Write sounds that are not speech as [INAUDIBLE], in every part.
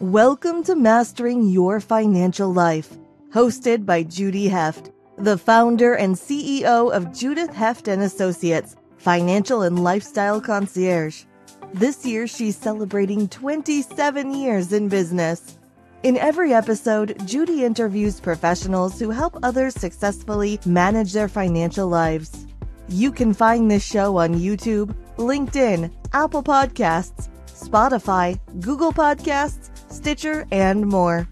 Welcome to Mastering Your Financial Life, hosted by Judy Heft, the founder and CEO of Judith Heft and Associates, financial and lifestyle concierge. This year she's celebrating 27 years in business. In every episode, Judy interviews professionals who help others successfully manage their financial lives. You can find this show on YouTube, LinkedIn, Apple Podcasts, Spotify, Google Podcasts, Stitcher, and more.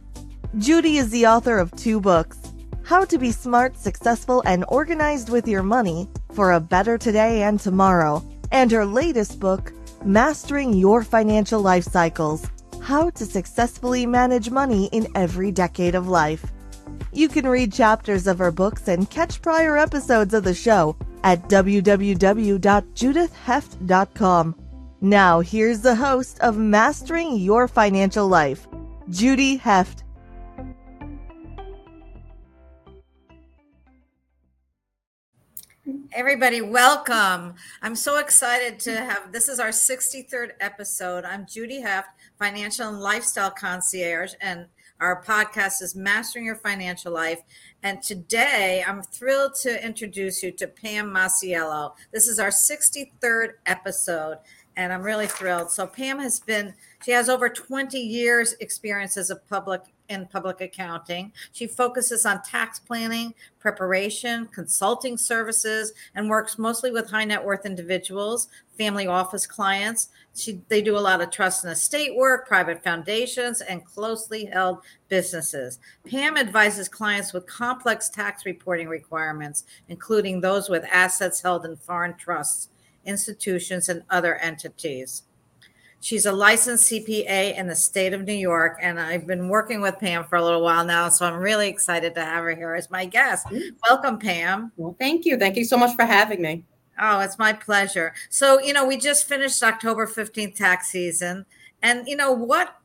Judy is the author of two books How to Be Smart, Successful, and Organized with Your Money for a Better Today and Tomorrow, and her latest book, Mastering Your Financial Life Cycles How to Successfully Manage Money in Every Decade of Life. You can read chapters of her books and catch prior episodes of the show at www.judithheft.com. Now, here's the host of Mastering Your Financial Life, Judy Heft. Everybody, welcome. I'm so excited to have this is our 63rd episode. I'm Judy Heft, financial and lifestyle concierge, and our podcast is Mastering Your Financial Life. And today I'm thrilled to introduce you to Pam Mosiello. This is our 63rd episode and I'm really thrilled. So Pam has been she has over 20 years experience as a public in public accounting. She focuses on tax planning, preparation, consulting services and works mostly with high net worth individuals, family office clients. She they do a lot of trust and estate work, private foundations and closely held businesses. Pam advises clients with complex tax reporting requirements, including those with assets held in foreign trusts institutions, and other entities. She's a licensed CPA in the state of New York, and I've been working with Pam for a little while now, so I'm really excited to have her here as my guest. Mm. Welcome, Pam. Well, thank you. Thank you so much for having me. Oh, it's my pleasure. So, you know, we just finished October 15th tax season. And, you know, what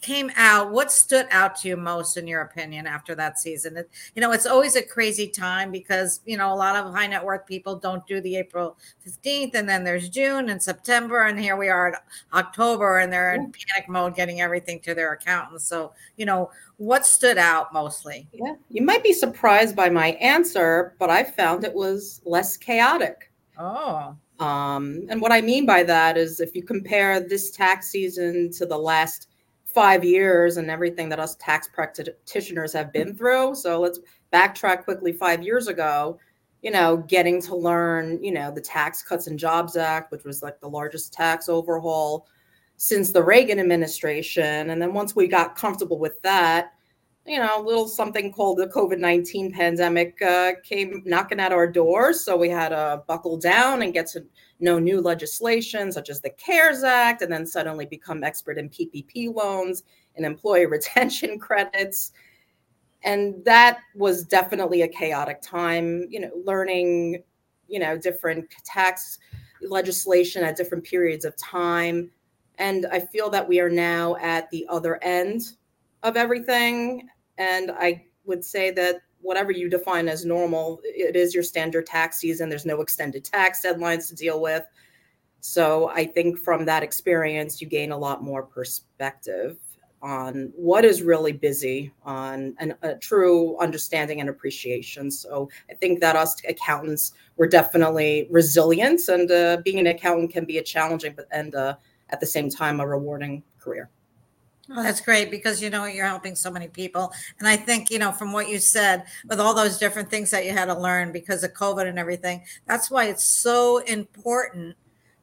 came out, what stood out to you most in your opinion after that season? It, you know, it's always a crazy time because, you know, a lot of high net worth people don't do the April 15th and then there's June and September and here we are at October and they're in panic mode getting everything to their accountants. So, you know, what stood out mostly? Yeah, you might be surprised by my answer, but I found it was less chaotic. Oh. Um, and what I mean by that is if you compare this tax season to the last five years and everything that us tax practitioners have been through. So let's backtrack quickly five years ago, you know, getting to learn, you know, the Tax Cuts and Jobs Act, which was like the largest tax overhaul since the Reagan administration. And then once we got comfortable with that, you know, a little something called the COVID 19 pandemic uh, came knocking at our door. So we had to buckle down and get to know new legislation such as the CARES Act, and then suddenly become expert in PPP loans and employee [LAUGHS] retention credits. And that was definitely a chaotic time, you know, learning, you know, different tax legislation at different periods of time. And I feel that we are now at the other end of everything. And I would say that whatever you define as normal, it is your standard tax season. There's no extended tax deadlines to deal with. So I think from that experience, you gain a lot more perspective on what is really busy, on an, a true understanding and appreciation. So I think that us accountants were definitely resilient, and uh, being an accountant can be a challenging, but and uh, at the same time a rewarding career. Oh, that's great because you know you're helping so many people. And I think, you know, from what you said, with all those different things that you had to learn because of COVID and everything, that's why it's so important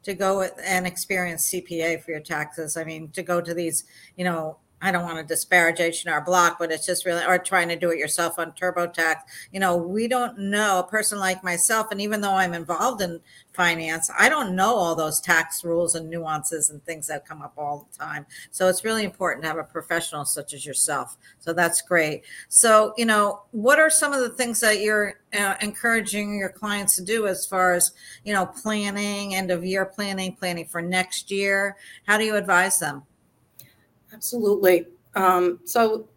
to go and experience CPA for your taxes. I mean, to go to these, you know, I don't want to disparage H&R Block, but it's just really, or trying to do it yourself on TurboTax. You know, we don't know a person like myself, and even though I'm involved in finance, I don't know all those tax rules and nuances and things that come up all the time. So it's really important to have a professional such as yourself. So that's great. So, you know, what are some of the things that you're uh, encouraging your clients to do as far as, you know, planning, end of year planning, planning for next year? How do you advise them? Absolutely. Um, so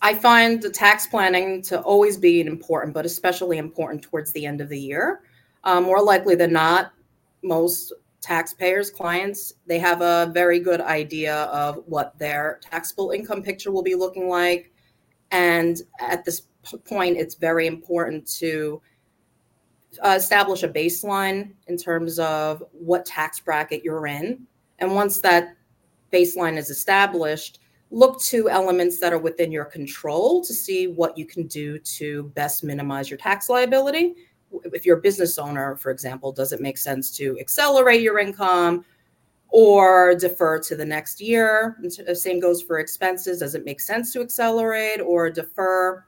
I find the tax planning to always be important, but especially important towards the end of the year. Um, more likely than not, most taxpayers, clients, they have a very good idea of what their taxable income picture will be looking like. And at this point, it's very important to uh, establish a baseline in terms of what tax bracket you're in. And once that baseline is established, look to elements that are within your control to see what you can do to best minimize your tax liability. If you're a business owner, for example, does it make sense to accelerate your income or defer to the next year? The same goes for expenses. Does it make sense to accelerate or defer?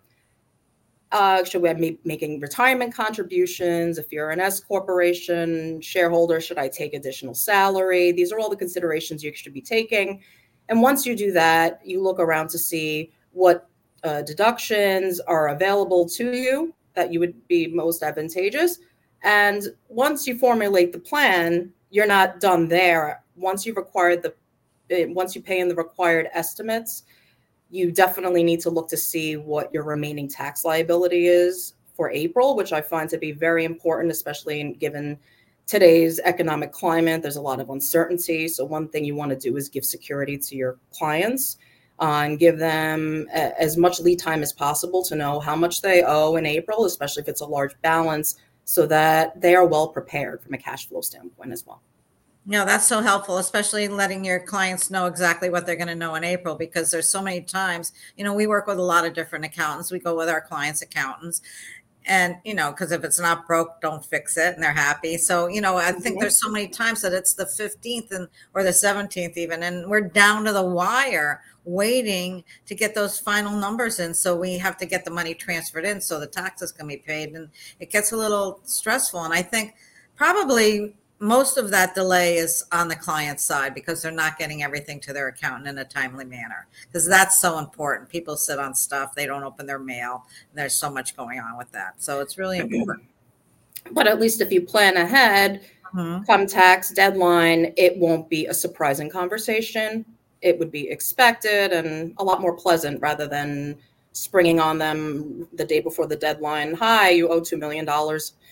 Uh, should we be making retirement contributions? If you're an S corporation shareholder, should I take additional salary? These are all the considerations you should be taking. And once you do that, you look around to see what uh, deductions are available to you that you would be most advantageous. And once you formulate the plan, you're not done there. Once you've acquired the, eh, once you pay in the required estimates, you definitely need to look to see what your remaining tax liability is for April, which I find to be very important, especially given today's economic climate. There's a lot of uncertainty. So, one thing you want to do is give security to your clients uh, and give them a, as much lead time as possible to know how much they owe in April, especially if it's a large balance, so that they are well prepared from a cash flow standpoint as well. No, that's so helpful, especially letting your clients know exactly what they're going to know in April because there's so many times, you know, we work with a lot of different accountants. We go with our clients' accountants. And, you know, because if it's not broke, don't fix it and they're happy. So, you know, I think mm-hmm. there's so many times that it's the 15th and or the 17th even, and we're down to the wire waiting to get those final numbers in. So we have to get the money transferred in so the taxes can be paid. And it gets a little stressful. And I think probably most of that delay is on the client side because they're not getting everything to their accountant in a timely manner. Because that's so important. People sit on stuff they don't open their mail there's so much going on with that. So it's really [CLEARS THROAT] important. But at least if you plan ahead mm-hmm. come tax deadline it won't be a surprising conversation. It would be expected and a lot more pleasant rather than springing on them the day before the deadline. Hi you owe $2 million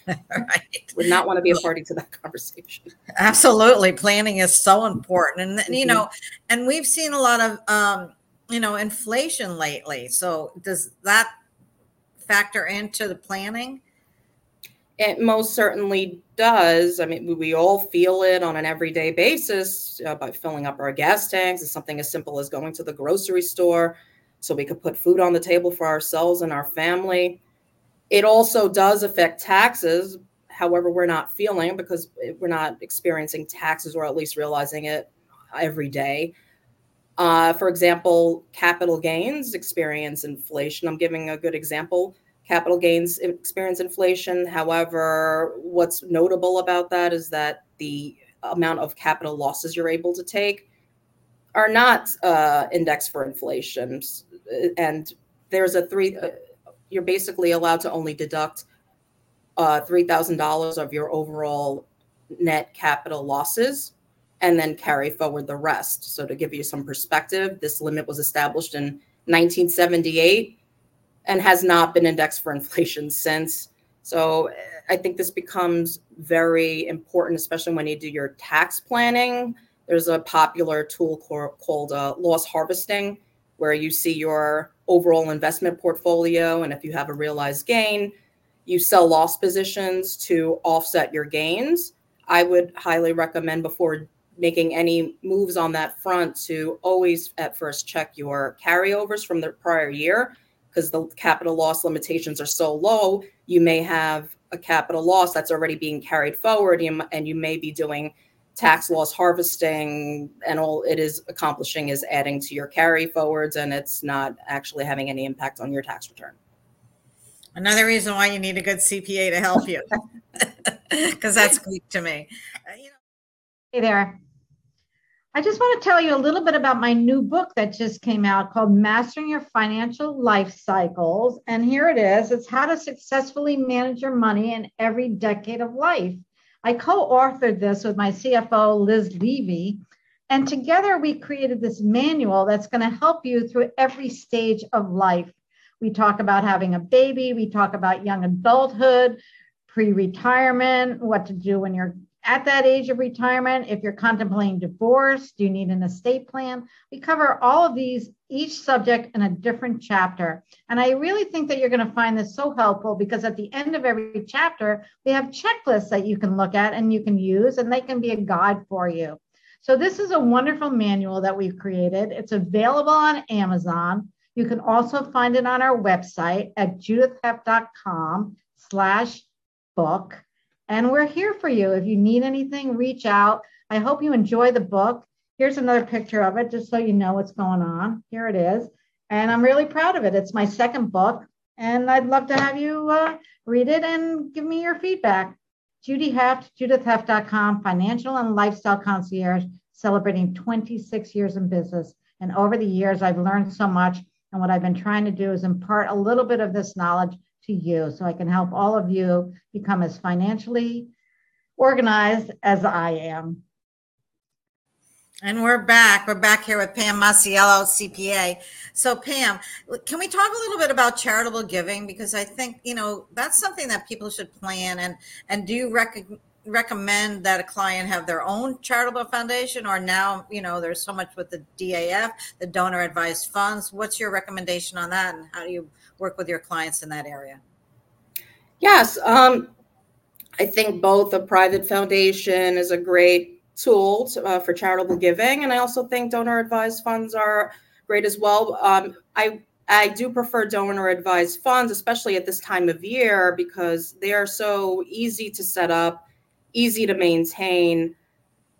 [LAUGHS] right. Would not want to be a party to that conversation. Absolutely. Planning is so important. And, mm-hmm. you know, and we've seen a lot of, um, you know, inflation lately. So does that factor into the planning? It most certainly does. I mean, we all feel it on an everyday basis uh, by filling up our gas tanks. It's something as simple as going to the grocery store so we could put food on the table for ourselves and our family. It also does affect taxes. However, we're not feeling because we're not experiencing taxes or at least realizing it every day. Uh, for example, capital gains experience inflation. I'm giving a good example. Capital gains experience inflation. However, what's notable about that is that the amount of capital losses you're able to take are not uh, indexed for inflation. And there's a three, uh, you're basically allowed to only deduct uh, $3,000 of your overall net capital losses and then carry forward the rest. So, to give you some perspective, this limit was established in 1978 and has not been indexed for [LAUGHS] inflation since. So, I think this becomes very important, especially when you do your tax planning. There's a popular tool called uh, loss harvesting, where you see your overall investment portfolio. And if you have a realized gain, you sell loss positions to offset your gains. I would highly recommend before making any moves on that front to always at first check your carryovers from the prior year because the capital loss limitations are so low. You may have a capital loss that's already being carried forward and you may be doing tax loss harvesting and all it is accomplishing is adding to your carry forwards and it's not actually having any impact on your tax return. Another reason why you need a good CPA to help you [LAUGHS] because that's Greek to me. Uh, you know. Hey there. I just want to tell you a little bit about my new book that just came out called Mastering Your Financial Life Cycles. And here it is it's how to successfully manage your money in every decade of life. I co authored this with my CFO, Liz Levy. And together we created this manual that's going to help you through every stage of life. We talk about having a baby, we talk about young adulthood, pre retirement, what to do when you're at that age of retirement, if you're contemplating divorce, do you need an estate plan? We cover all of these, each subject in a different chapter. And I really think that you're going to find this so helpful because at the end of every chapter, we have checklists that you can look at and you can use, and they can be a guide for you. So, this is a wonderful manual that we've created. It's available on Amazon. You can also find it on our website at judithheft.com slash book. And we're here for you. If you need anything, reach out. I hope you enjoy the book. Here's another picture of it, just so you know what's going on. Here it is. And I'm really proud of it. It's my second book. And I'd love to have you uh, read it and give me your feedback. Judy Heft, judithheft.com, financial and lifestyle concierge, celebrating 26 years in business. And over the years, I've learned so much. And what I've been trying to do is impart a little bit of this knowledge to you so I can help all of you become as financially organized as I am. And we're back. We're back here with Pam Mosiello, CPA. So, Pam, can we talk a little bit about charitable giving? Because I think you know that's something that people should plan. And and do you rec- recommend that a client have their own charitable foundation, or now you know there's so much with the DAF, the donor advised funds? What's your recommendation on that, and how do you work with your clients in that area? Yes, um, I think both a private foundation is a great tool to, uh, for charitable giving, and I also think donor advised funds are great as well. Um, I I do prefer donor advised funds, especially at this time of year, because they are so easy to set up, easy to maintain.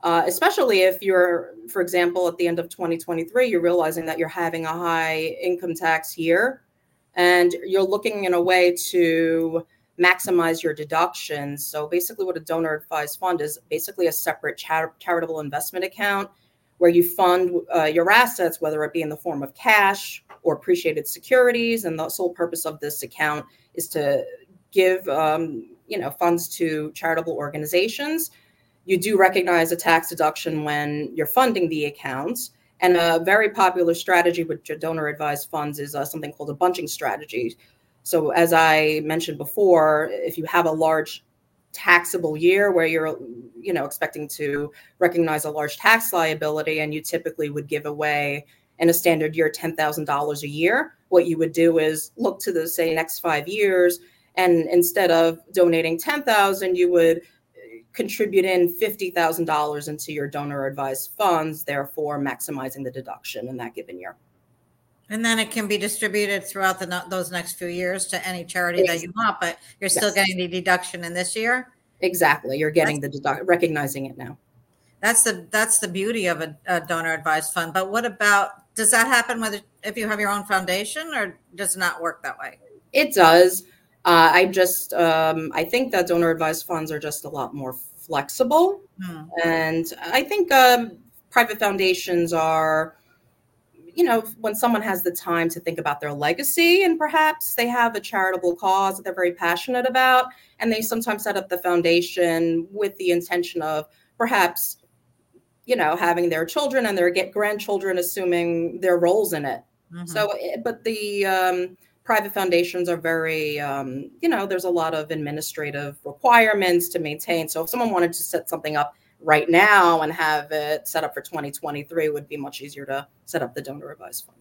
Uh, especially if you're, for example, at the end of 2023, you're realizing that you're having a high income tax year and you're looking in a way to maximize your deductions. So basically, what a donor advised fund is basically a separate char- charitable investment account where you fund uh, your assets, whether it be in the form of cash or appreciated securities. And the sole purpose of this account is to give um, you know funds to charitable organizations. You do recognize a tax deduction when you're funding the accounts. And a very popular strategy with donor advised funds is uh, something called a bunching strategy. So, as I mentioned before, if you have a large taxable year where you're you know expecting to recognize a large tax liability and you typically would give away in a standard year $10,000 a year what you would do is look to the say next 5 years and instead of donating 10,000 you would contribute in $50,000 into your donor advised funds, therefore maximizing the deduction in that given year. And then it can be distributed throughout the those next few years to any charity that you want, but you're still yes. getting the deduction in this year. Exactly, you're getting that's, the recognizing it now. That's the that's the beauty of a, a donor advised fund. But what about does that happen whether if you have your own foundation, or does it not work that way? It does. Uh, I just um, I think that donor advised funds are just a lot more flexible. Mm. And I think um, private foundations are, you know, when someone has the time to think about their legacy and perhaps they have a charitable cause that they're very passionate about, and they sometimes set up the foundation with the intention of perhaps, you know, having their children and their grandchildren assuming their roles in it. Mm-hmm. So, eh, but the, um, private foundations are very, um, you know, there's a lot of administrative requirements to maintain. So if someone wanted to set something up right now and have it set up for 2023, it would be much easier to set up the donor advised fund.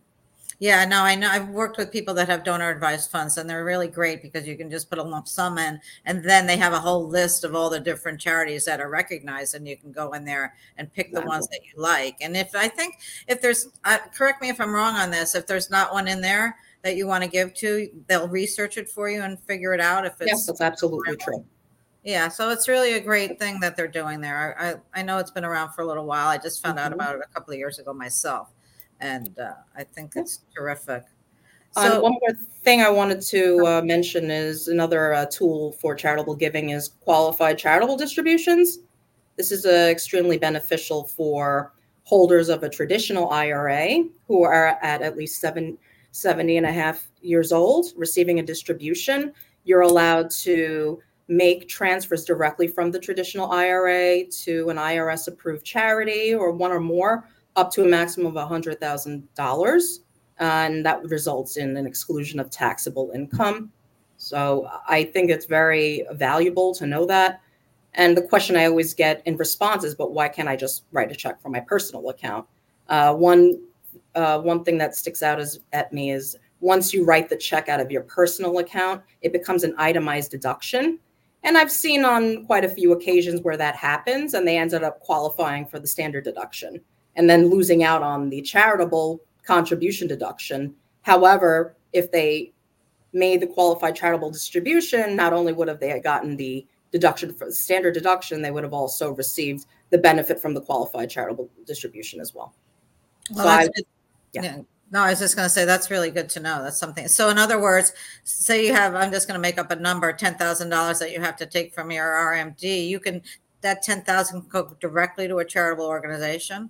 Yeah, no, I know. I've worked with people that have donor advised funds, and they're really great because you can just put a lump sum in, and then they have a whole list of all the different charities that are recognized, and you can go in there and pick the ones that you like. And if I think if there's, uh, correct me if I'm wrong on this, if there's not one in there, that you want to give to, they'll research it for you and figure it out if it's yes, that's absolutely true. Yeah, so it's really a great thing that they're doing there. I, I, I know it's been around for a little while. I just found mm-hmm. out about it a couple of years ago myself, and uh, I think it's terrific. Um, so, um, one more thing I wanted to uh, mention is another uh, tool for charitable giving is qualified charitable distributions. This is uh, extremely beneficial for holders of a traditional IRA who are at at least seven 70 and a half years old, receiving a distribution, you're allowed to make transfers directly from the traditional IRA to an IRS approved charity or one or more up to a maximum of $100,000. And that results in an exclusion of taxable income. So I think it's very valuable to know that. And the question I always get in response is, but why can't I just write a check from my personal account? Uh, one uh, one thing that sticks out is, at me is once you write the check out of your personal account, it becomes an itemized deduction. And I've seen on quite a few occasions where that happens, and they ended up qualifying for the standard deduction and then losing out on the charitable contribution deduction. However, if they made the qualified charitable distribution, not only would have they gotten the deduction for the standard deduction, they would have also received the benefit from the qualified charitable distribution as well. well so I, yeah. yeah. No, I was just going to say that's really good to know. That's something. So, in other words, say you have, I'm just going to make up a number, ten thousand dollars that you have to take from your RMD. You can that ten thousand go directly to a charitable organization.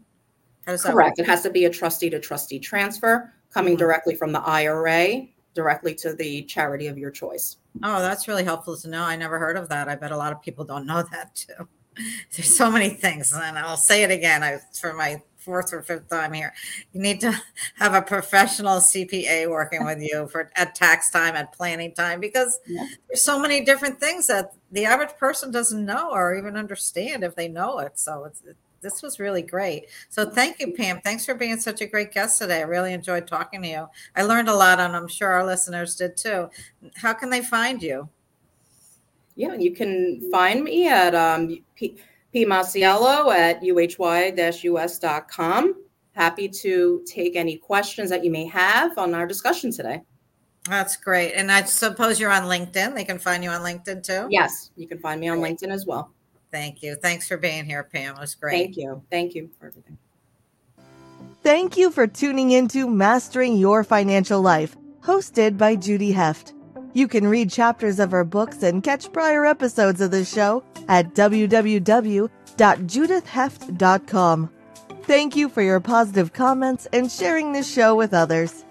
Correct. Work? It has to be a trustee to trustee transfer coming mm-hmm. directly from the IRA directly to the charity of your choice. Oh, that's really helpful to know. I never heard of that. I bet a lot of people don't know that too. [LAUGHS] There's so many things, and I'll say it again I, for my fourth or fifth time here. You need to [LAUGHS] have a professional CPA working with you for at tax time, at planning time, because yeah. there's so many different things that the average person doesn't know or even understand if they know it. So it's this was really great. So thank you, Pam. Thanks for being such a great guest today. I really enjoyed talking to you. I learned a lot, and I'm sure our listeners did too. How can they find you? Yeah, you can find me at um, P- P. Mosiello at uhy-us.com. Happy to take any questions that you may have on our discussion today. That's great. And I suppose you're on LinkedIn. They can find you on LinkedIn too? Yes, you can find me on great. LinkedIn as well. Thank you. Thanks for being here, Pam. It was great. Thank you. Thank you for everything. Thank you for tuning into Mastering Your Financial Life, hosted by Judy Heft. You can read chapters of her books and catch prior episodes of the show at www.judithheft.com. Thank you for your positive comments and sharing this show with others.